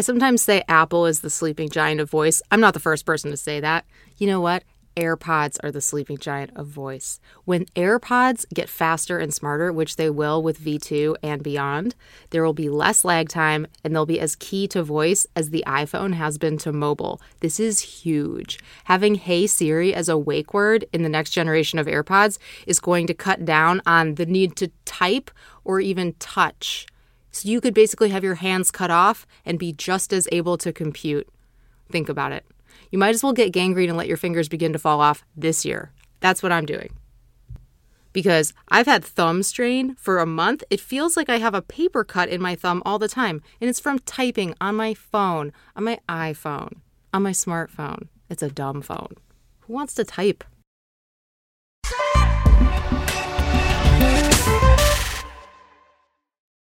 I sometimes say Apple is the sleeping giant of voice. I'm not the first person to say that. You know what? AirPods are the sleeping giant of voice. When AirPods get faster and smarter, which they will with V2 and beyond, there will be less lag time and they'll be as key to voice as the iPhone has been to mobile. This is huge. Having Hey Siri as a wake word in the next generation of AirPods is going to cut down on the need to type or even touch. So you could basically have your hands cut off and be just as able to compute. Think about it you might as well get gangrene and let your fingers begin to fall off this year. That's what I'm doing. Because I've had thumb strain for a month. It feels like I have a paper cut in my thumb all the time. And it's from typing on my phone, on my iPhone, on my smartphone. It's a dumb phone. Who wants to type?